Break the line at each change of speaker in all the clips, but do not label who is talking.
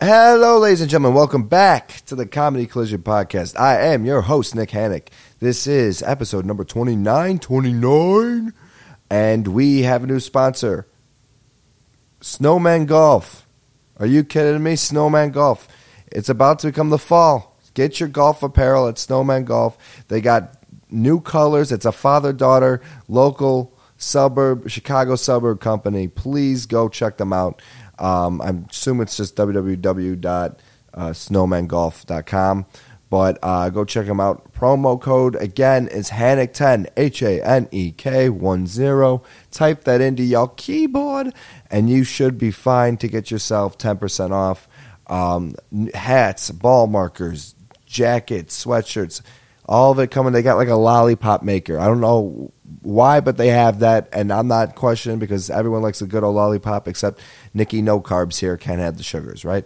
Hello, ladies and gentlemen. Welcome back to the Comedy Collision Podcast. I am your host, Nick Hanek. This is episode number 29, 29, and we have a new sponsor, Snowman Golf. Are you kidding me? Snowman Golf. It's about to become the fall. Get your golf apparel at Snowman Golf. They got new colors. It's a father daughter, local suburb, Chicago suburb company. Please go check them out. Um, I'm assuming it's just www.snowmangolf.com. But uh, go check them out. Promo code again is Hanek10, H A N E K 1 0. Type that into your keyboard, and you should be fine to get yourself 10% off. Um, hats, ball markers, jackets, sweatshirts, all of it coming. They got like a lollipop maker. I don't know why, but they have that, and I'm not questioning because everyone likes a good old lollipop, except Nikki No Carbs here can't have the sugars, right?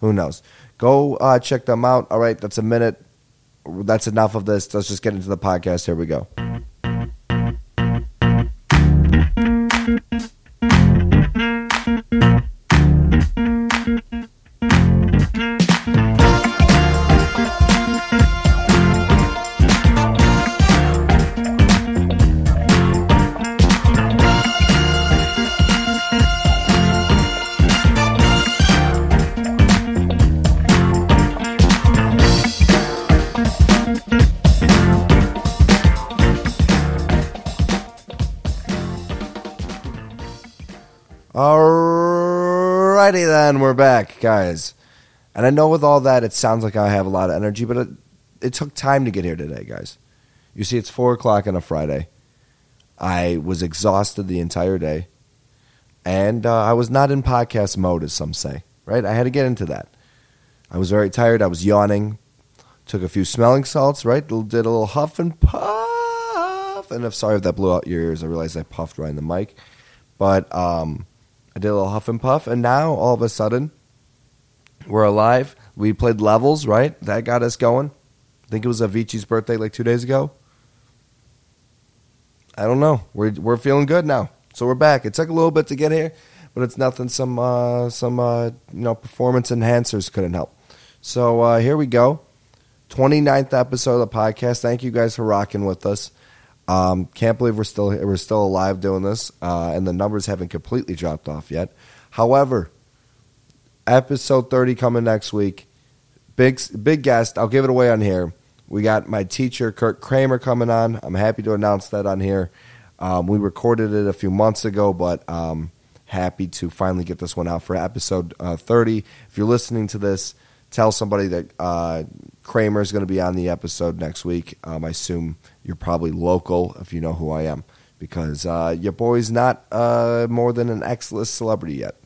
Who knows? Go uh, check them out. All right, that's a minute. That's enough of this. Let's just get into the podcast. Here we go. Then, we're back, guys. And I know with all that, it sounds like I have a lot of energy, but it, it took time to get here today, guys. You see, it's four o'clock on a Friday. I was exhausted the entire day, and uh, I was not in podcast mode, as some say. Right? I had to get into that. I was very tired. I was yawning. Took a few smelling salts. Right? Did a little huff and puff. And I'm sorry if that blew out your ears. I realized I puffed right in the mic, but um, I did a little huff and puff, and now all of a sudden, we're alive. We played levels, right? That got us going. I think it was Avicii's birthday like two days ago. I don't know. We're we're feeling good now, so we're back. It took a little bit to get here, but it's nothing. Some uh, some uh, you know performance enhancers couldn't help. So uh, here we go. 29th episode of the podcast. Thank you guys for rocking with us. Um, can't believe we're still we're still alive doing this, uh, and the numbers haven't completely dropped off yet. However, episode thirty coming next week. Big big guest. I'll give it away on here. We got my teacher Kurt Kramer coming on. I'm happy to announce that on here. Um, we recorded it a few months ago, but um, happy to finally get this one out for episode uh, 30. If you're listening to this, tell somebody that uh, Kramer is going to be on the episode next week. Um, I assume you're probably local if you know who I am, because uh, your boy's not uh, more than an X list celebrity yet.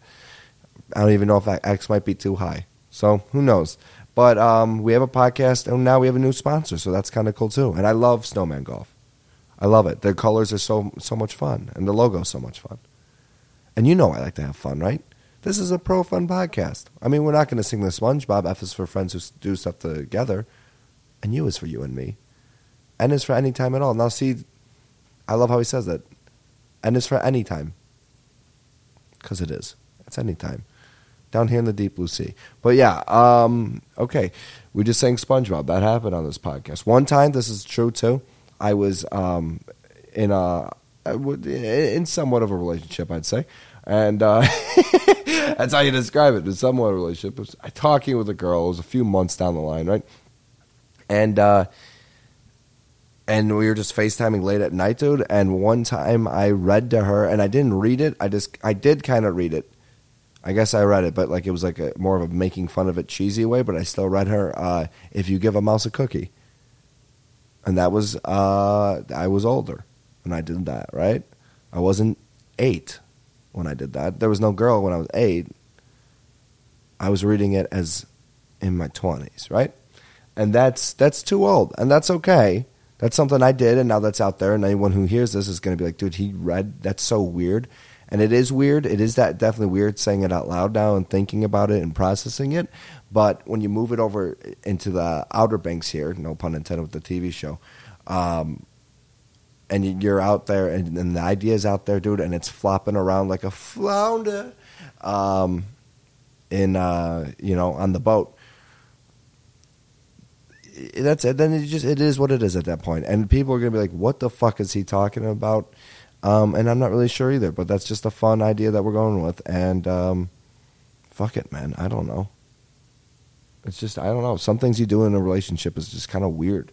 I don't even know if that X might be too high. So who knows? But um, we have a podcast, and now we have a new sponsor, so that's kind of cool too. And I love Snowman Golf. I love it. Their colors are so so much fun, and the logo's so much fun. And you know I like to have fun, right? This is a pro fun podcast. I mean, we're not going to sing the SpongeBob. F is for friends who do stuff together, and U is for you and me. N is for any time at all. Now, see, I love how he says that. N is for any time. Because it is. It's any time. Down here in the deep blue sea. But yeah, um, okay. We just sang SpongeBob. That happened on this podcast. One time, this is true too. I was um, in a in somewhat of a relationship, I'd say, and uh, that's how you describe it. In somewhat a relationship, I was talking with a girl. It was a few months down the line, right? And uh, and we were just FaceTiming late at night, dude. And one time I read to her, and I didn't read it. I just I did kind of read it. I guess I read it, but like it was like a more of a making fun of it cheesy way. But I still read her. Uh, if you give a mouse a cookie, and that was uh, I was older and I did that. Right, I wasn't eight when I did that. There was no girl when I was eight. I was reading it as in my twenties, right? And that's that's too old, and that's okay that's something I did, and now that's out there, and anyone who hears this is going to be like, dude, he read. That's so weird, and it is weird. It is that definitely weird saying it out loud now and thinking about it and processing it. But when you move it over into the Outer Banks here, no pun intended with the TV show, um, and you're out there, and, and the idea is out there, dude, and it's flopping around like a flounder. Um, in uh, you know on the boat. That's it. Then it just it is what it is at that point, and people are gonna be like, "What the fuck is he talking about?" Um, and I'm not really sure either. But that's just a fun idea that we're going with, and um, fuck it, man. I don't know. It's just I don't know. Some things you do in a relationship is just kind of weird.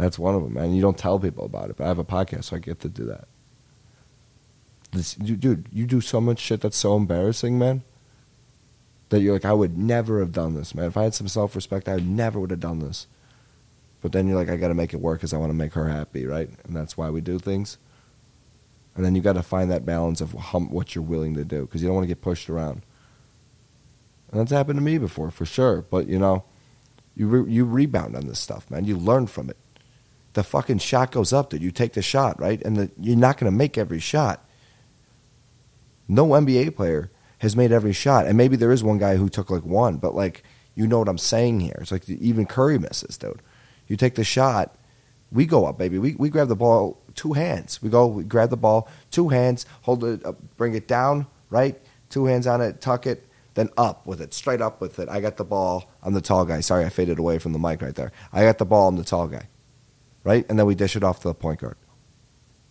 That's one of them, man. You don't tell people about it, but I have a podcast, so I get to do that. This, dude, you do so much shit that's so embarrassing, man. That you're like, I would never have done this, man. If I had some self respect, I never would have done this. But then you're like, I got to make it work because I want to make her happy, right? And that's why we do things. And then you got to find that balance of what you're willing to do because you don't want to get pushed around. And that's happened to me before, for sure. But you know, you re- you rebound on this stuff, man. You learn from it. The fucking shot goes up, dude. You take the shot, right? And the, you're not going to make every shot. No NBA player has made every shot, and maybe there is one guy who took like one, but like you know what I'm saying here. It's like even Curry misses, dude. You take the shot, we go up, baby. We we grab the ball two hands. We go, we grab the ball two hands, hold it, uh, bring it down, right? Two hands on it, tuck it, then up with it, straight up with it. I got the ball. I'm the tall guy. Sorry, I faded away from the mic right there. I got the ball. I'm the tall guy, right? And then we dish it off to the point guard,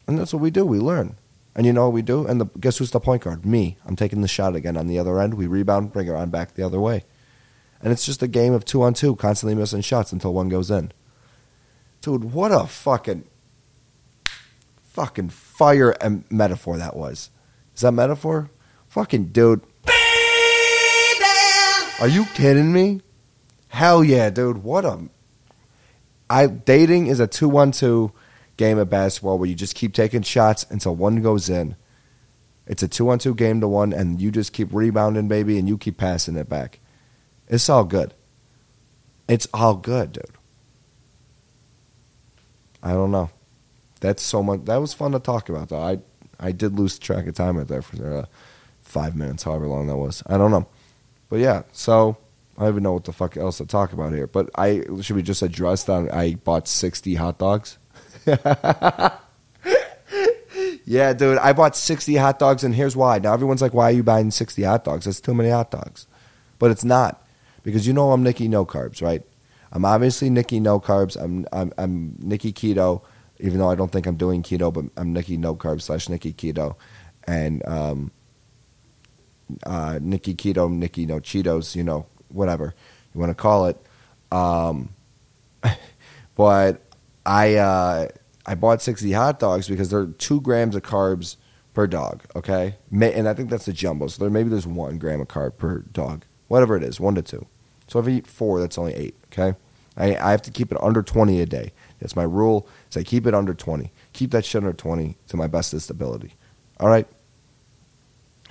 and that's what we do. We learn, and you know what we do. And the, guess who's the point guard? Me. I'm taking the shot again on the other end. We rebound, bring it on back the other way, and it's just a game of two on two, constantly missing shots until one goes in. Dude, what a fucking fucking fire metaphor that was. Is that metaphor? Fucking dude. Are you kidding me? Hell yeah, dude. What a I dating is a 2-1-2 game of basketball where you just keep taking shots until one goes in. It's a 2-1-2 game to one and you just keep rebounding baby and you keep passing it back. It's all good. It's all good, dude. I don't know. That's so much. That was fun to talk about, though. I I did lose track of time right there for uh, five minutes, however long that was. I don't know, but yeah. So I don't even know what the fuck else to talk about here. But I should we just address that? I bought sixty hot dogs. yeah, dude, I bought sixty hot dogs, and here's why. Now everyone's like, "Why are you buying sixty hot dogs? That's too many hot dogs." But it's not because you know I'm Nikki No Carbs, right? I'm obviously Nikki No Carbs. I'm I'm, I'm Nikki Keto even though I don't think I'm doing keto, but I'm Nikki No Carbs slash Nikki Keto, and um, uh, Nikki Keto, Nikki No Cheetos, you know, whatever you want to call it. Um, but I uh, I bought 60 hot dogs because they're two grams of carbs per dog. Okay, and I think that's the jumbo. So there maybe there's one gram of carb per dog, whatever it is, one to two. So if I eat four, that's only eight. Okay, I, I have to keep it under 20 a day. That's my rule. Is I keep it under 20. Keep that shit under 20 to my bestest ability. All right?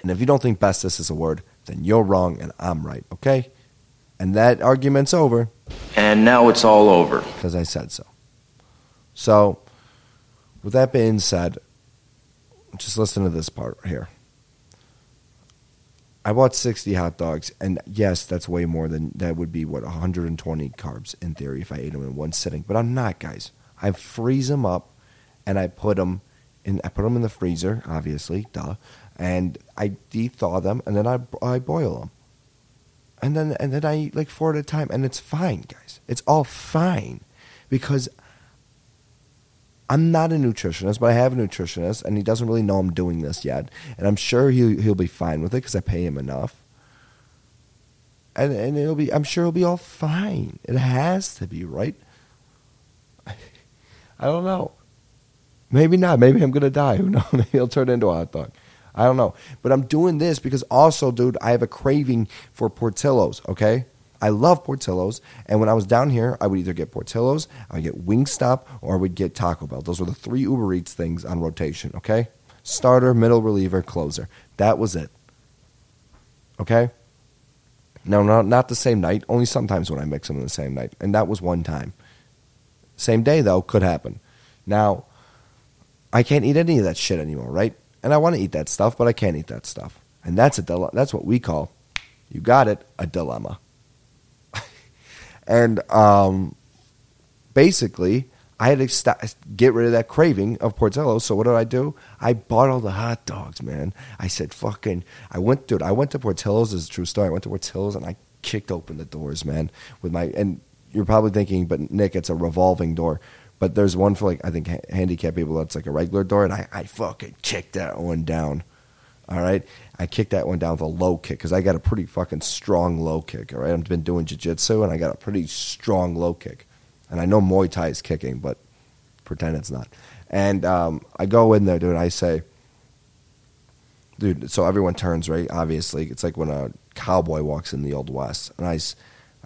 And if you don't think bestest is a word, then you're wrong and I'm right, okay? And that argument's over.
And now it's all over.
Because I said so. So, with that being said, just listen to this part here. I bought 60 hot dogs, and yes, that's way more than that would be what 120 carbs in theory if I ate them in one sitting. But I'm not, guys. I freeze them up, and I put them in. I put them in the freezer, obviously, duh. And I de-thaw them, and then I I boil them, and then and then I eat like four at a time, and it's fine, guys. It's all fine, because I'm not a nutritionist, but I have a nutritionist, and he doesn't really know I'm doing this yet. And I'm sure he'll he'll be fine with it because I pay him enough. And and it'll be I'm sure it'll be all fine. It has to be right. I don't know. Maybe not. Maybe I'm gonna die. Who knows? Maybe he'll turn into a hot dog. I don't know. But I'm doing this because also, dude, I have a craving for Portillo's. Okay. I love Portillo's, and when I was down here, I would either get Portillo's, I would get Wingstop, or I would get Taco Bell. Those were the three Uber Eats things on rotation. Okay, starter, middle reliever, closer. That was it. Okay. No, not not the same night. Only sometimes when I mix them in the same night, and that was one time. Same day though, could happen. Now, I can't eat any of that shit anymore, right? And I want to eat that stuff, but I can't eat that stuff, and that's a dile- that's what we call, you got it, a dilemma. And um, basically, I had to st- get rid of that craving of Portillo's. So what did I do? I bought all the hot dogs, man. I said, fucking, I went, dude, I went to Portillo's. This is a true story. I went to Portillo's and I kicked open the doors, man, with my, and you're probably thinking, but Nick, it's a revolving door. But there's one for like, I think ha- handicapped people that's like a regular door. And I, I fucking kicked that one down. All right. I kicked that one down with a low kick because I got a pretty fucking strong low kick. All right. I've been doing jiu-jitsu and I got a pretty strong low kick. And I know Muay Thai is kicking, but pretend it's not. And um, I go in there, dude. And I say, dude. So everyone turns, right? Obviously, it's like when a cowboy walks in the old west, and I,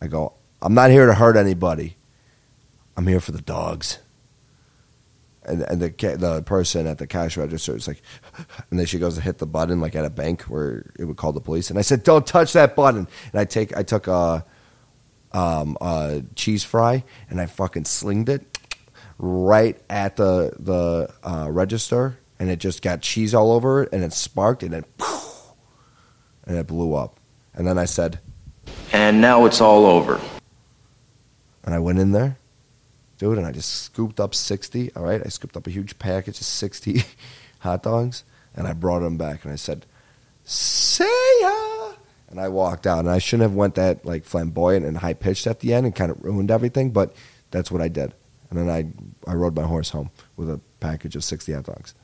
I go, I'm not here to hurt anybody. I'm here for the dogs. And and the the person at the cash register is like, and then she goes to hit the button like at a bank where it would call the police. And I said, don't touch that button. And I take I took a um, a cheese fry and I fucking slinged it right at the the uh, register, and it just got cheese all over it, and it sparked, and then and it blew up. And then I said,
And now it's all over.
and I went in there, dude, and I just scooped up sixty. All right, I scooped up a huge package of sixty hot dogs, and I brought them back, and I said, "See ya." And I walked out, and I shouldn't have went that like flamboyant and high pitched at the end, and kind of ruined everything. But that's what I did, and then I I rode my horse home with a package of sixty hot dogs.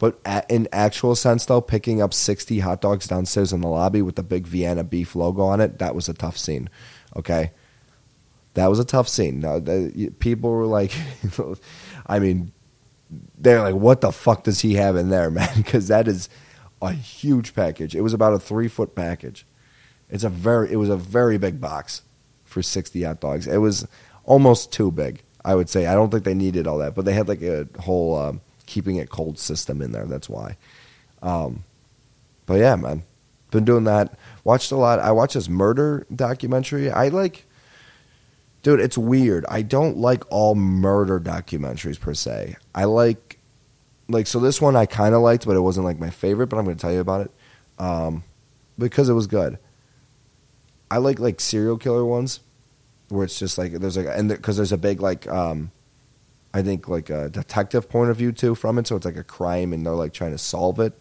But in actual sense, though, picking up 60 hot dogs downstairs in the lobby with the big Vienna beef logo on it, that was a tough scene. Okay? That was a tough scene. Now, the, people were like, I mean, they're like, what the fuck does he have in there, man? Because that is a huge package. It was about a three foot package. It's a very, it was a very big box for 60 hot dogs. It was almost too big, I would say. I don't think they needed all that, but they had like a whole um, keeping it cold system in there. That's why. Um, but yeah, man, been doing that. Watched a lot. I watched this murder documentary. I like, dude. It's weird. I don't like all murder documentaries per se. I like, like, so this one I kind of liked, but it wasn't like my favorite. But I'm going to tell you about it um, because it was good. I like like serial killer ones where it's just like there's like and because there's a big like um, I think like a detective point of view too from it, so it's like a crime and they're like trying to solve it.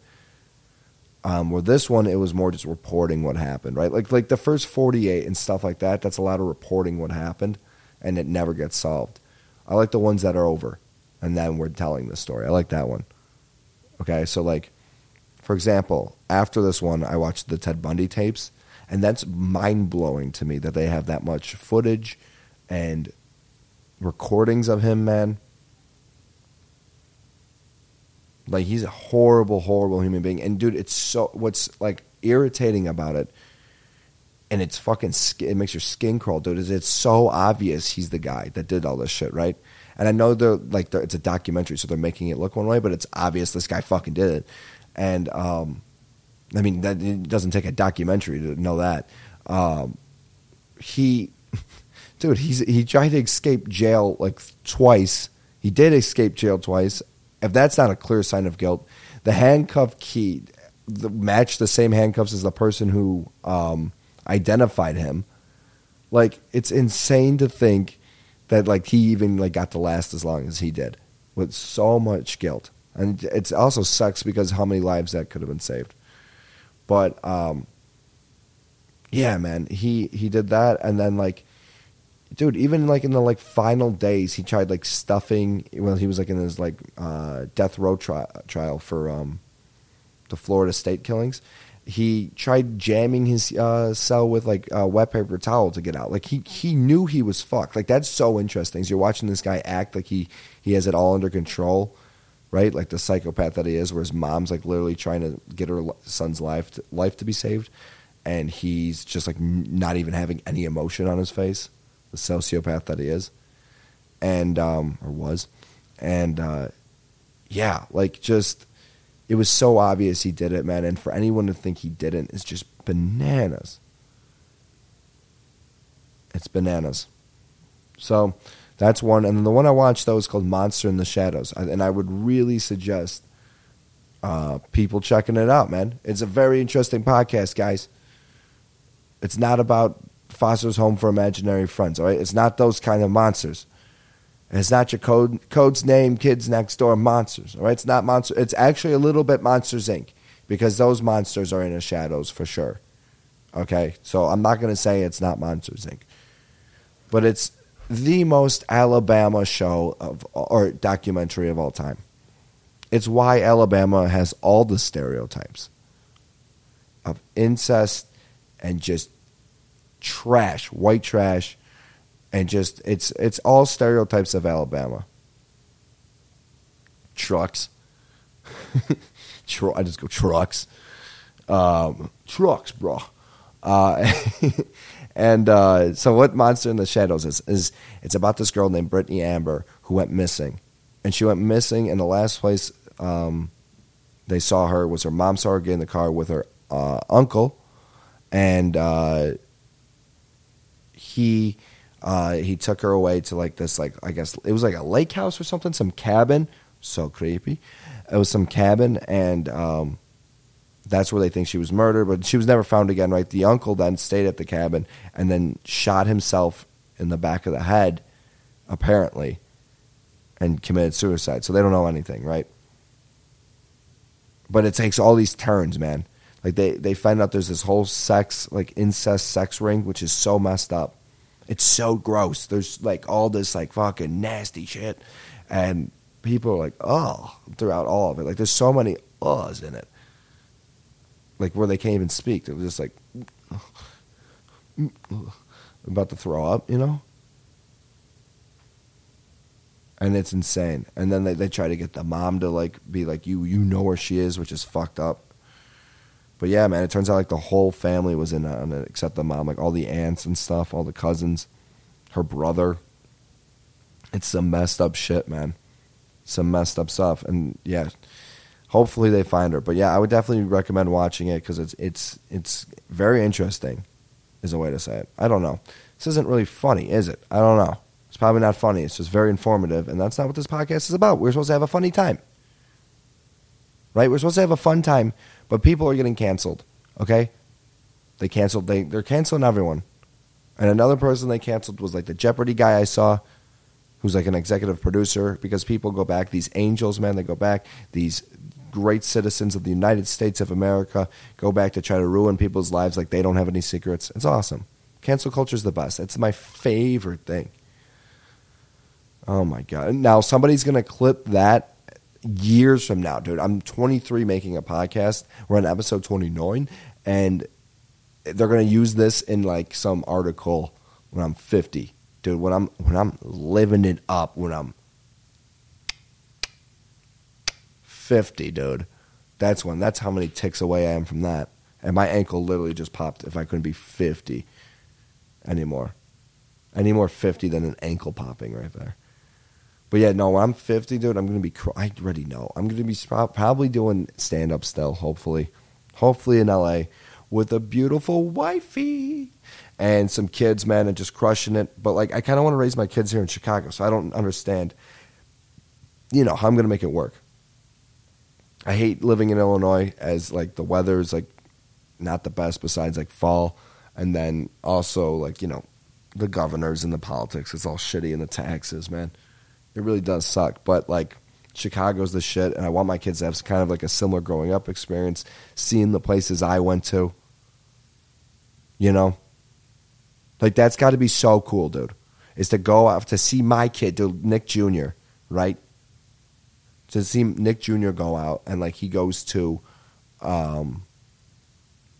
Um, where this one, it was more just reporting what happened, right? Like like the first forty eight and stuff like that. That's a lot of reporting what happened, and it never gets solved. I like the ones that are over, and then we're telling the story. I like that one. Okay, so like, for example, after this one, I watched the Ted Bundy tapes, and that's mind blowing to me that they have that much footage and recordings of him, man. Like he's a horrible, horrible human being. And dude, it's so what's like irritating about it, and it's fucking it makes your skin crawl, dude. Is it's so obvious he's the guy that did all this shit, right? And I know they're like they're, it's a documentary, so they're making it look one way, but it's obvious this guy fucking did it. And um, I mean, that it doesn't take a documentary to know that. Um, he, dude, he's he tried to escape jail like twice. He did escape jail twice. If that's not a clear sign of guilt, the handcuff key the, matched the same handcuffs as the person who um, identified him. Like it's insane to think that like he even like got to last as long as he did with so much guilt, and it also sucks because how many lives that could have been saved. But um, yeah, man, he he did that, and then like, dude, even like in the like final days, he tried like stuffing. Well, he was like in his like uh, death row tri- trial for um, the Florida state killings. He tried jamming his uh, cell with like uh, wet paper towel to get out. Like he he knew he was fucked. Like that's so interesting. So you're watching this guy act like he he has it all under control, right? Like the psychopath that he is, where his mom's like literally trying to get her son's life to, life to be saved, and he's just like not even having any emotion on his face. The sociopath that he is, and um, or was, and uh, yeah, like just it was so obvious he did it, man. And for anyone to think he didn't is just bananas. It's bananas. So that's one. And then the one I watched though is called Monster in the Shadows, and I would really suggest uh, people checking it out, man. It's a very interesting podcast, guys. It's not about Foster's Home for Imaginary Friends, all right? It's not those kind of monsters. It's not your code code's name, kids next door, monsters. All right, it's not monster. It's actually a little bit Monsters Inc. because those monsters are in the shadows for sure. Okay, so I'm not going to say it's not Monsters Inc. But it's the most Alabama show of or documentary of all time. It's why Alabama has all the stereotypes of incest and just trash, white trash, and just it's it's all stereotypes of Alabama. Trucks. Tru- I just go trucks. Um, trucks, bro. Uh, and uh, so, what Monster in the Shadows is is it's about this girl named Brittany Amber who went missing, and she went missing. And the last place um, they saw her was her mom saw her get in the car with her uh, uncle, and uh, he uh, he took her away to like this like I guess it was like a lake house or something, some cabin. So creepy. It was some cabin, and um, that's where they think she was murdered. But she was never found again. Right? The uncle then stayed at the cabin and then shot himself in the back of the head, apparently, and committed suicide. So they don't know anything, right? But it takes all these turns, man. Like they they find out there's this whole sex like incest sex ring, which is so messed up. It's so gross. There's like all this like fucking nasty shit, and people are like, oh, throughout all of it. Like there's so many uhs in it. Like where they can't even speak. Was just like about to throw up, you know? And it's insane. And then they, they try to get the mom to like be like, you you know where she is, which is fucked up. But yeah, man, it turns out like the whole family was in on it except the mom, like all the aunts and stuff, all the cousins, her brother. It's some messed up shit, man. Some messed up stuff, and yeah, hopefully they find her. But yeah, I would definitely recommend watching it because it's it's it's very interesting, is a way to say it. I don't know. This isn't really funny, is it? I don't know. It's probably not funny. It's just very informative, and that's not what this podcast is about. We're supposed to have a funny time, right? We're supposed to have a fun time but people are getting canceled. Okay, they canceled. They they're canceling everyone. And another person they canceled was like the Jeopardy guy I saw, who's like an executive producer. Because people go back, these angels, man, they go back. These great citizens of the United States of America go back to try to ruin people's lives like they don't have any secrets. It's awesome. Cancel culture is the best. It's my favorite thing. Oh my god! Now somebody's gonna clip that years from now, dude. I'm 23 making a podcast. We're on episode 29, and they're gonna use this in like some article when I'm 50, dude. When I'm when I'm living it up, when I'm 50, dude. That's when. That's how many ticks away I am from that. And my ankle literally just popped. If I couldn't be 50 anymore, any more 50 than an ankle popping right there. But yeah, no, when I'm 50, dude, I'm going to be, I already know. I'm going to be probably doing stand up still, hopefully. Hopefully in LA with a beautiful wifey and some kids, man, and just crushing it. But like, I kind of want to raise my kids here in Chicago, so I don't understand, you know, how I'm going to make it work. I hate living in Illinois as like the weather is like not the best besides like fall. And then also like, you know, the governors and the politics. It's all shitty and the taxes, man. It really does suck. But like Chicago's the shit, and I want my kids to have kind of like a similar growing up experience, seeing the places I went to. You know, like that's got to be so cool, dude. Is to go out to see my kid, dude, Nick Jr. Right? To see Nick Jr. go out and like he goes to, um,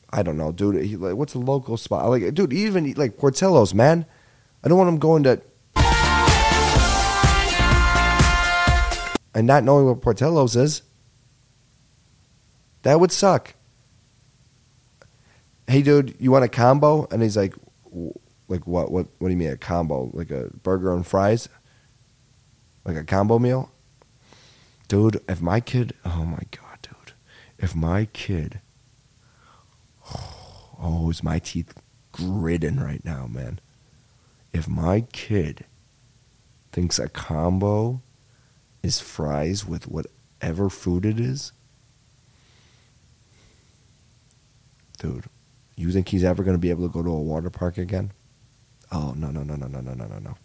I don't know, dude. He, like, what's a local spot? Like, dude, even like Portillo's, man. I don't want him going to and not knowing what Portillo's is. That would suck. Hey, dude, you want a combo? And he's like, like what? What? What do you mean a combo? Like a burger and fries? Like a combo meal? Dude, if my kid, oh my god, dude, if my kid, oh, is my teeth gritting right now, man? If my kid thinks a combo is fries with whatever food it is? Dude, you think he's ever going to be able to go to a water park again? Oh, no, no, no, no, no, no, no, no, no.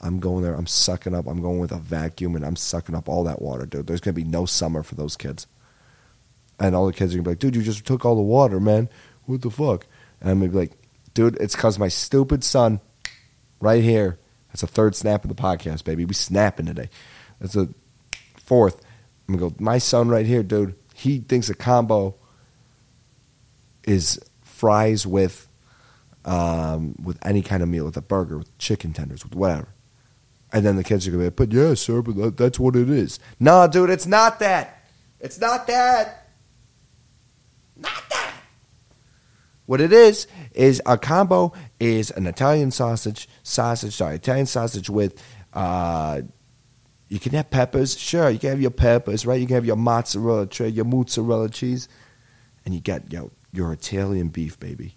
I'm going there. I'm sucking up. I'm going with a vacuum and I'm sucking up all that water, dude. There's gonna be no summer for those kids. And all the kids are gonna be like, dude, you just took all the water, man. What the fuck? And I'm gonna be like, dude, it's cause my stupid son, right here. That's a third snap of the podcast, baby. We snapping today. That's a fourth. I'm gonna go. My son right here, dude. He thinks a combo is fries with um, with any kind of meal, with a burger, with chicken tenders, with whatever. And then the kids are gonna be like, "But yeah, sir, but that, that's what it is." Nah, dude, it's not that. It's not that. Not. What it is is a combo is an Italian sausage, sausage, sorry, Italian sausage with. Uh, you can have peppers, sure. You can have your peppers, right? You can have your mozzarella, your mozzarella cheese, and you get yo your Italian beef, baby,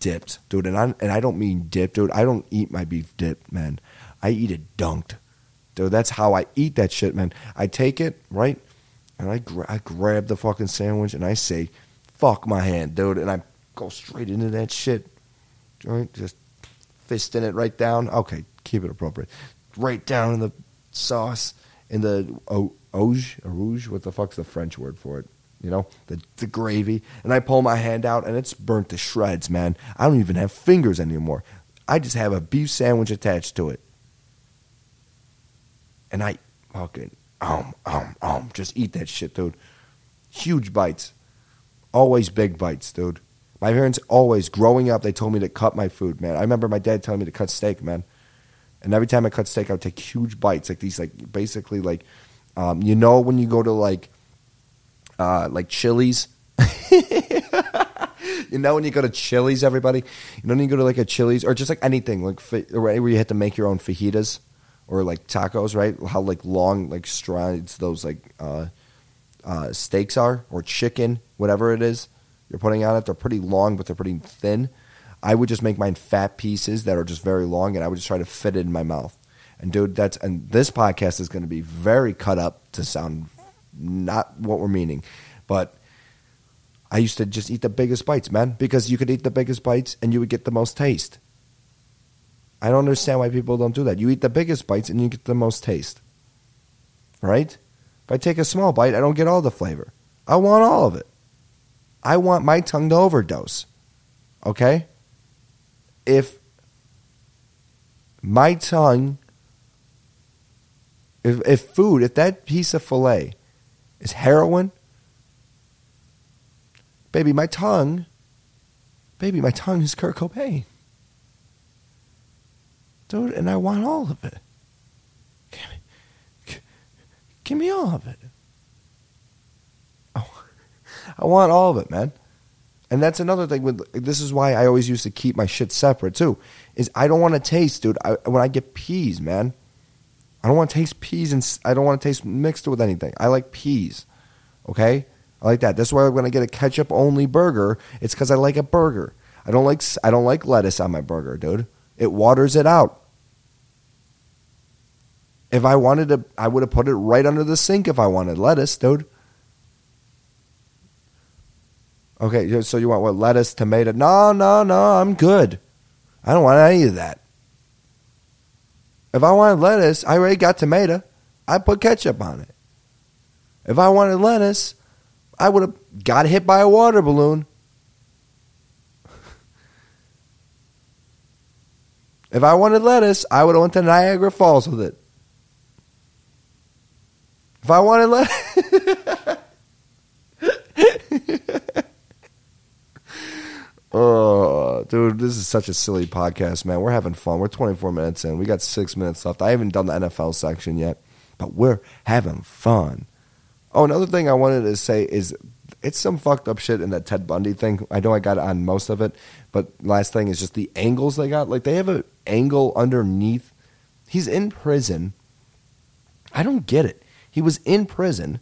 dipped, dude. And I and I don't mean dipped, dude. I don't eat my beef dipped, man. I eat it dunked, dude. That's how I eat that shit, man. I take it right, and I gra- I grab the fucking sandwich and I say, "Fuck my hand, dude," and I go straight into that shit, right? Just fist in it right down. Okay, keep it appropriate. Right down in the sauce, in the o- auge, rouge. What the fuck's the French word for it? You know, the the gravy. And I pull my hand out, and it's burnt to shreds, man. I don't even have fingers anymore. I just have a beef sandwich attached to it, and I fucking um um um just eat that shit, dude. Huge bites, always big bites, dude. My parents always, growing up, they told me to cut my food, man. I remember my dad telling me to cut steak, man. And every time I cut steak, I would take huge bites, like these, like basically, like, um, you know, when you go to like, uh, like Chili's. you know, when you go to Chili's, everybody, you know, when you go to like a Chili's or just like anything, like where you have to make your own fajitas or like tacos, right? How like long, like strides those like uh, uh, steaks are, or chicken, whatever it is you're putting on it. They're pretty long, but they're pretty thin. I would just make mine fat pieces that are just very long, and I would just try to fit it in my mouth. And dude, that's and this podcast is going to be very cut up to sound not what we're meaning, but I used to just eat the biggest bites, man, because you could eat the biggest bites and you would get the most taste. I don't understand why people don't do that. You eat the biggest bites and you get the most taste. Right? If I take a small bite, I don't get all the flavor. I want all of it. I want my tongue to overdose. Okay? If my tongue, if, if food, if that piece of filet is heroin, baby, my tongue, baby, my tongue is Kurt Cobain. Dude, and I want all of it. Give me, give me all of it. I want all of it, man. And that's another thing. With this is why I always used to keep my shit separate too. Is I don't want to taste, dude. I, when I get peas, man, I don't want to taste peas, and I don't want to taste mixed with anything. I like peas. Okay, I like that. That's why when I get a ketchup only burger, it's because I like a burger. I don't like I don't like lettuce on my burger, dude. It waters it out. If I wanted to, I would have put it right under the sink if I wanted lettuce, dude. Okay, so you want what? Lettuce, tomato? No, no, no. I'm good. I don't want any of that. If I wanted lettuce, I already got tomato. I put ketchup on it. If I wanted lettuce, I would have got hit by a water balloon. if I wanted lettuce, I would have went to Niagara Falls with it. If I wanted lettuce. Oh, dude, this is such a silly podcast, man. We're having fun. We're 24 minutes in. We got six minutes left. I haven't done the NFL section yet, but we're having fun. Oh, another thing I wanted to say is it's some fucked up shit in that Ted Bundy thing. I know I got on most of it, but last thing is just the angles they got. Like they have an angle underneath. He's in prison. I don't get it. He was in prison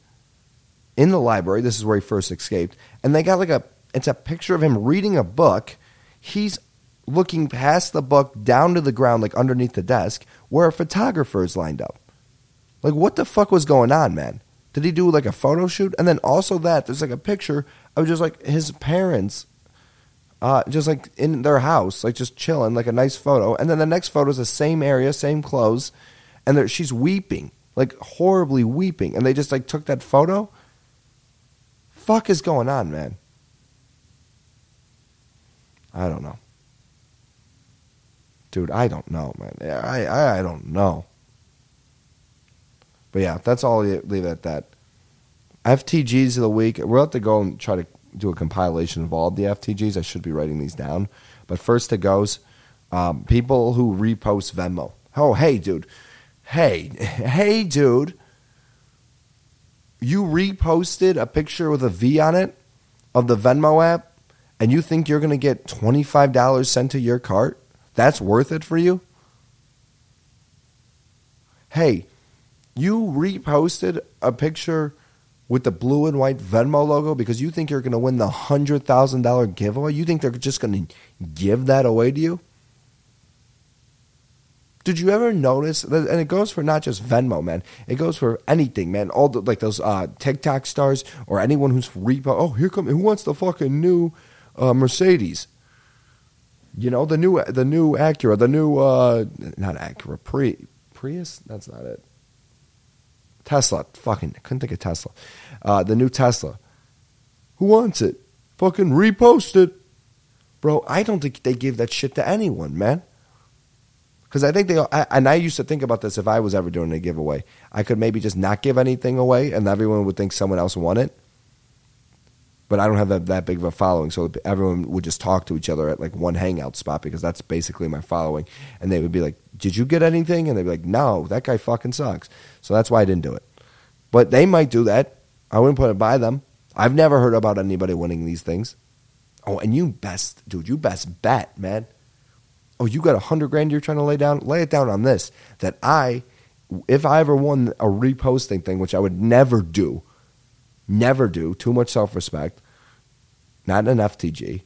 in the library. This is where he first escaped, and they got like a it's a picture of him reading a book. He's looking past the book down to the ground, like underneath the desk, where a photographer is lined up. Like, what the fuck was going on, man? Did he do like a photo shoot? And then also that there's like a picture of just like his parents uh, just like in their house, like just chilling, like a nice photo. And then the next photo is the same area, same clothes, and she's weeping, like horribly weeping. And they just like took that photo. Fuck is going on, man? I don't know, dude. I don't know, man. I I, I don't know. But yeah, that's all. I'll Leave it at that. FTGs of the week. We'll have to go and try to do a compilation of all the FTGs. I should be writing these down. But first it goes um, people who repost Venmo. Oh, hey, dude. Hey, hey, dude. You reposted a picture with a V on it of the Venmo app, and you think you're going to get $25 sent to your cart? That's worth it for you? Hey, you reposted a picture with the blue and white Venmo logo because you think you're going to win the $100,000 giveaway? You think they're just going to give that away to you? Did you ever notice? That, And it goes for not just Venmo, man. It goes for anything, man. All the, like those uh, TikTok stars or anyone who's repo. Oh, here come who wants the fucking new uh, Mercedes? You know the new the new Acura, the new uh, not Acura, Pri, Prius. That's not it. Tesla. Fucking couldn't think of Tesla. Uh, the new Tesla. Who wants it? Fucking repost it, bro. I don't think they give that shit to anyone, man. Because I think they, I, and I used to think about this if I was ever doing a giveaway. I could maybe just not give anything away and everyone would think someone else won it. But I don't have that, that big of a following. So everyone would just talk to each other at like one hangout spot because that's basically my following. And they would be like, Did you get anything? And they'd be like, No, that guy fucking sucks. So that's why I didn't do it. But they might do that. I wouldn't put it by them. I've never heard about anybody winning these things. Oh, and you best, dude, you best bet, man oh, you got a hundred grand you're trying to lay down, lay it down on this. That I, if I ever won a reposting thing, which I would never do, never do, too much self respect, not an FTG.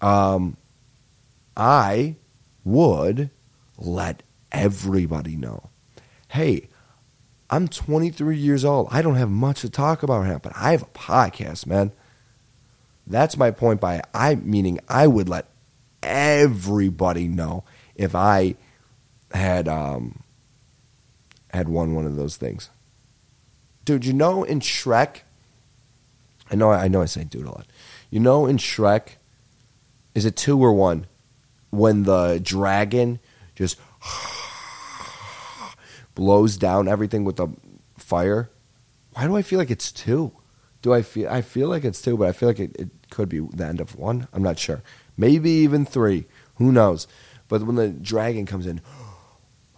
Um, I would let everybody know, hey, I'm 23 years old. I don't have much to talk about here, but I have a podcast, man. That's my point by I meaning I would let everybody know if I had um, had won one of those things. Dude, you know in Shrek, I know I know I say dude a lot. You know in Shrek, is it two or one? When the dragon just blows down everything with the fire. Why do I feel like it's two? Do I feel I feel like it's two, but I feel like it, it could be the end of one. I'm not sure maybe even three. Who knows? But when the dragon comes in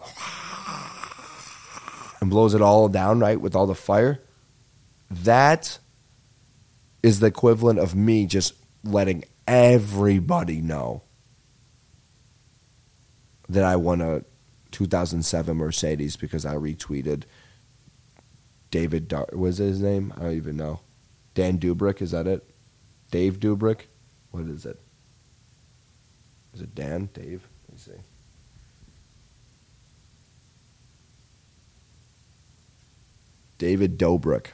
and blows it all down, right, with all the fire, that is the equivalent of me just letting everybody know that I won a 2007 Mercedes because I retweeted David. Dar- was his name? I don't even know. Dan Dubrick, is that it? Dave Dubrick? What is it? Is it Dan? Dave? Let me see. David Dobrik,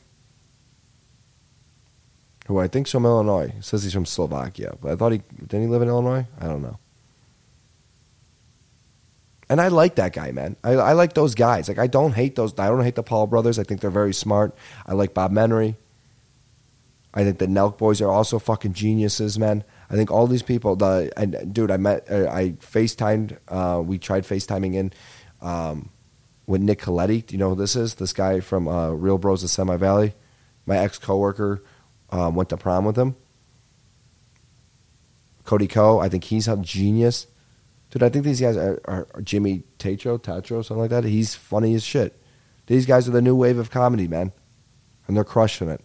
who I think's from Illinois. Says he's from Slovakia, but I thought he didn't he live in Illinois? I don't know. And I like that guy, man. I, I like those guys. Like I don't hate those. I don't hate the Paul brothers. I think they're very smart. I like Bob Menery. I think the Nelk boys are also fucking geniuses, man. I think all these people, the and dude, I met, uh, I FaceTimed. Uh, we tried FaceTiming in um, with Nick Colletti. Do you know who this is? This guy from uh, Real Bros of Simi Valley. My ex coworker um, went to prom with him. Cody Ko, I think he's a genius, dude. I think these guys are, are, are Jimmy Tatro, Tatro, something like that. He's funny as shit. These guys are the new wave of comedy, man, and they're crushing it.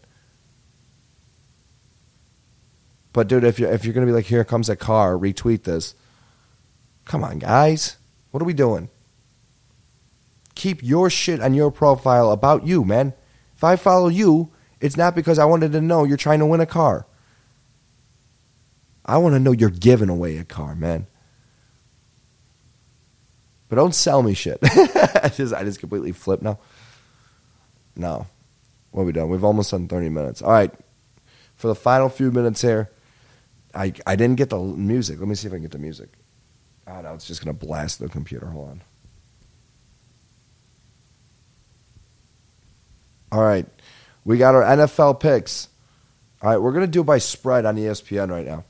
But dude, if you're if you're gonna be like, here comes a car, retweet this. Come on, guys, what are we doing? Keep your shit on your profile about you, man. If I follow you, it's not because I wanted to know you're trying to win a car. I want to know you're giving away a car, man. But don't sell me shit. I just I just completely flip now. No. What we done? We've almost done 30 minutes. All right. For the final few minutes here, I I didn't get the music. Let me see if I can get the music. Oh no, it's just gonna blast the computer. Hold on. All right, we got our NFL picks. All right, we're gonna do it by spread on ESPN right now.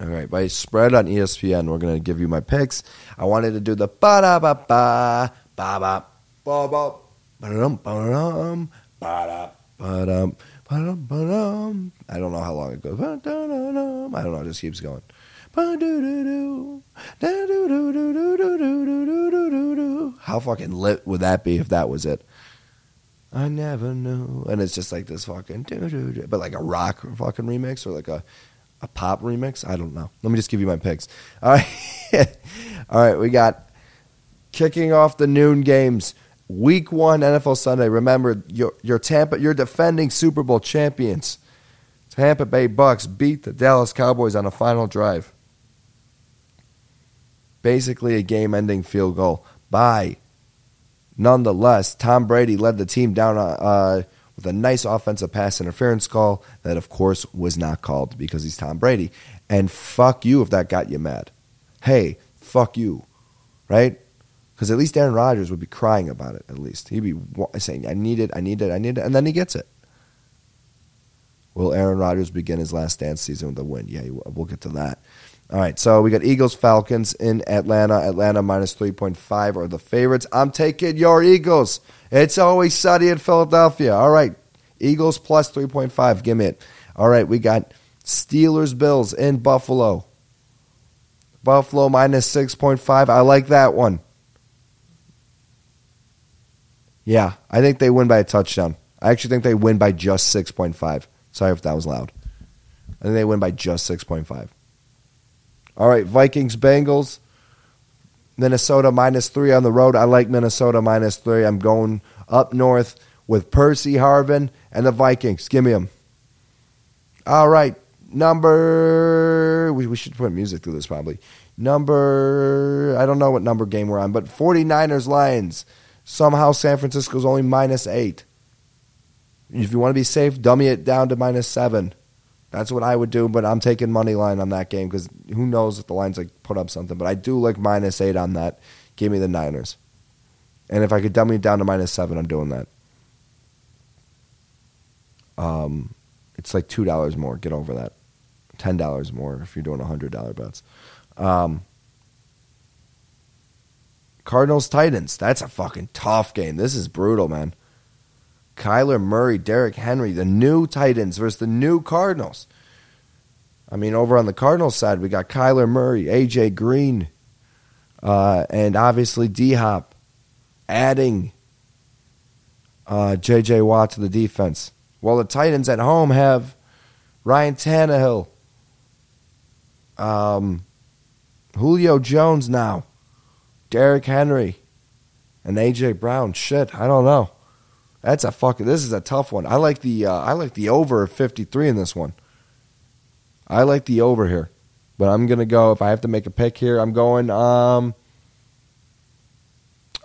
All right, by spread on ESPN, we're gonna give you my picks. I wanted to do the ba da ba ba ba ba ba ba ba dum ba dum ba da ba dum ba dum ba dum. I don't know how long it goes. Da da. I don't know. It just keeps going. Do do do da do do do do do do do do do do do. How fucking lit would that be if that was it? I never knew, and it's just like this fucking do do do, but like a rock fucking remix or like a a pop remix. I don't know. Let me just give you my picks. All right, all right. We got kicking off the noon games. Week one NFL Sunday. Remember, your your Tampa, your defending Super Bowl champions, Tampa Bay Bucks beat the Dallas Cowboys on a final drive. Basically, a game-ending field goal by. Nonetheless, Tom Brady led the team down uh, with a nice offensive pass interference call that, of course, was not called because he's Tom Brady. And fuck you if that got you mad. Hey, fuck you, right? Because at least Aaron Rodgers would be crying about it. At least he'd be saying, "I need it, I need it, I need it," and then he gets it. Will Aaron Rodgers begin his last dance season with a win? Yeah, we'll get to that. All right, so we got Eagles Falcons in Atlanta. Atlanta minus 3.5 are the favorites. I'm taking your Eagles. It's always sunny in Philadelphia. All right, Eagles plus 3.5. Give me it. All right, we got Steelers Bills in Buffalo. Buffalo minus 6.5. I like that one. Yeah, I think they win by a touchdown. I actually think they win by just 6.5. Sorry if that was loud. I think they win by just 6.5. All right, Vikings, Bengals. Minnesota minus three on the road. I like Minnesota minus three. I'm going up north with Percy Harvin and the Vikings. Give me them. All right, number. We, we should put music through this probably. Number. I don't know what number game we're on, but 49ers, Lions. Somehow San Francisco's only minus eight. If you want to be safe, dummy it down to minus seven. That's what I would do, but I'm taking money line on that game because who knows if the line's like put up something. But I do like minus eight on that. Give me the Niners. And if I could dummy it down to minus seven, I'm doing that. Um, it's like two dollars more. Get over that. Ten dollars more if you're doing hundred dollar bets. Um, Cardinals Titans. That's a fucking tough game. This is brutal, man. Kyler Murray, Derrick Henry, the new Titans versus the new Cardinals. I mean, over on the Cardinals side, we got Kyler Murray, AJ Green, uh, and obviously D Hop adding uh, JJ Watt to the defense. While the Titans at home have Ryan Tannehill, um, Julio Jones now, Derrick Henry, and AJ Brown. Shit, I don't know. That's a fucking. This is a tough one. I like the. Uh, I like the over fifty three in this one. I like the over here, but I'm gonna go. If I have to make a pick here, I'm going. Um,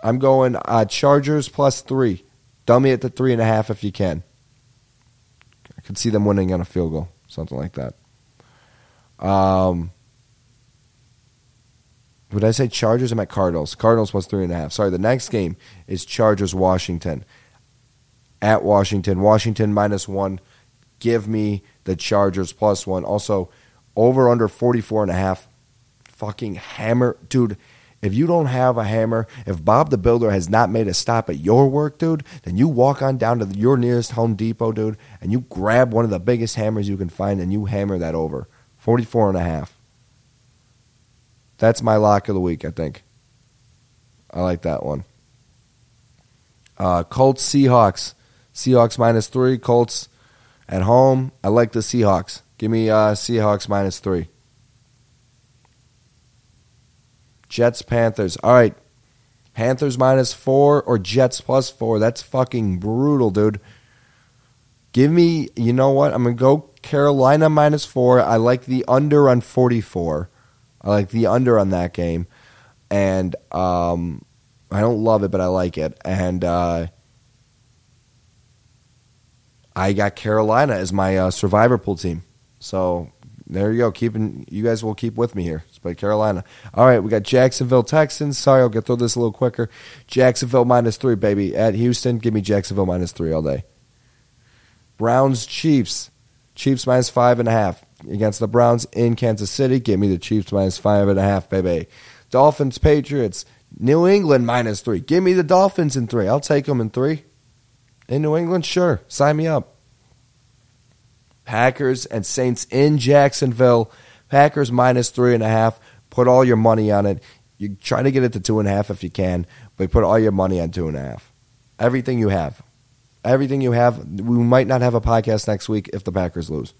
I'm going uh, Chargers plus three. Dummy it to three and a half if you can. I could see them winning on a field goal, something like that. Um, would I say Chargers? I'm at Cardinals. Cardinals plus three and a half. Sorry, the next game is Chargers Washington. At Washington, Washington minus one. Give me the Chargers plus one. Also, over under 44 and a half. Fucking hammer. Dude, if you don't have a hammer, if Bob the Builder has not made a stop at your work, dude, then you walk on down to your nearest Home Depot, dude, and you grab one of the biggest hammers you can find and you hammer that over. 44 and a half. That's my lock of the week, I think. I like that one. Uh, Colts Seahawks. Seahawks minus three. Colts at home. I like the Seahawks. Give me uh, Seahawks minus three. Jets Panthers. All right. Panthers minus four or Jets plus four. That's fucking brutal, dude. Give me, you know what? I'm going to go Carolina minus four. I like the under on 44. I like the under on that game. And um, I don't love it, but I like it. And uh, I got Carolina as my uh, survivor pool team. So There you go. Keeping you guys will keep with me here. It's by Carolina. All right, we got Jacksonville Texans. Sorry, I'll get through this a little quicker. Jacksonville minus three, baby. At Houston, give me Jacksonville minus three all day. Browns Chiefs. Chiefs minus five and a half against the Browns in Kansas City. Give me the Chiefs minus five and a half, baby. Dolphins Patriots. New England minus three. Give me the Dolphins in three. I'll take them in three. In New England, sure. Sign me up. Packers and Saints in Jacksonville. Packers minus three and a half. Put all your money on it. You try to get it to two and a half if you can, but put all your money on two and a half. Everything you have. Everything you have. We might not have a podcast next week if the Packers lose.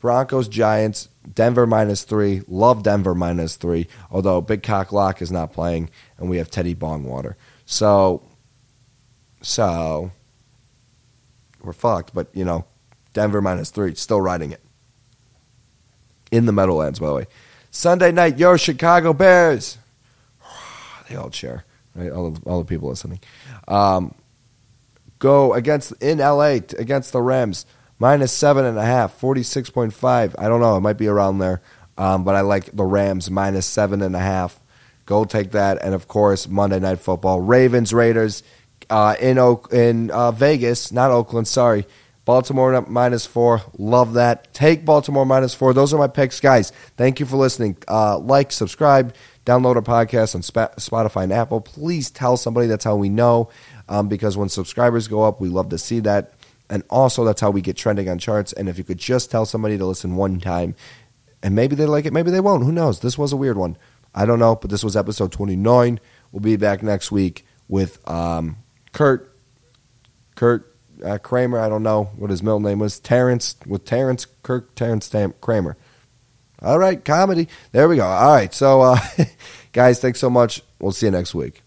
Broncos, Giants, Denver minus three. Love Denver minus three, although Big Cock Lock is not playing, and we have Teddy Bongwater. So, so we're fucked. But you know, Denver minus three, still riding it. In the Meadowlands, by the way. Sunday night, yo, Chicago Bears. they all cheer, right? All the, all the people listening. Um, go against in LA against the Rams minus seven and a half, 46.5. I don't know. It might be around there. Um, but I like the Rams minus seven and a half. Go take that. And of course, Monday Night Football, Ravens, Raiders uh, in Oak, in uh, Vegas, not Oakland. Sorry, Baltimore minus four. Love that. Take Baltimore minus four. Those are my picks, guys. Thank you for listening. Uh, like, subscribe, download our podcast on Spotify and Apple. Please tell somebody. That's how we know. Um, because when subscribers go up, we love to see that. And also, that's how we get trending on charts. And if you could just tell somebody to listen one time, and maybe they like it, maybe they won't. Who knows? This was a weird one. I don't know, but this was episode 29. We'll be back next week with um, Kurt, Kurt uh, Kramer. I don't know what his middle name was. Terrence with Terrence Kirk Terrence Tam- Kramer. All right, comedy. There we go. All right, so uh, guys, thanks so much. We'll see you next week.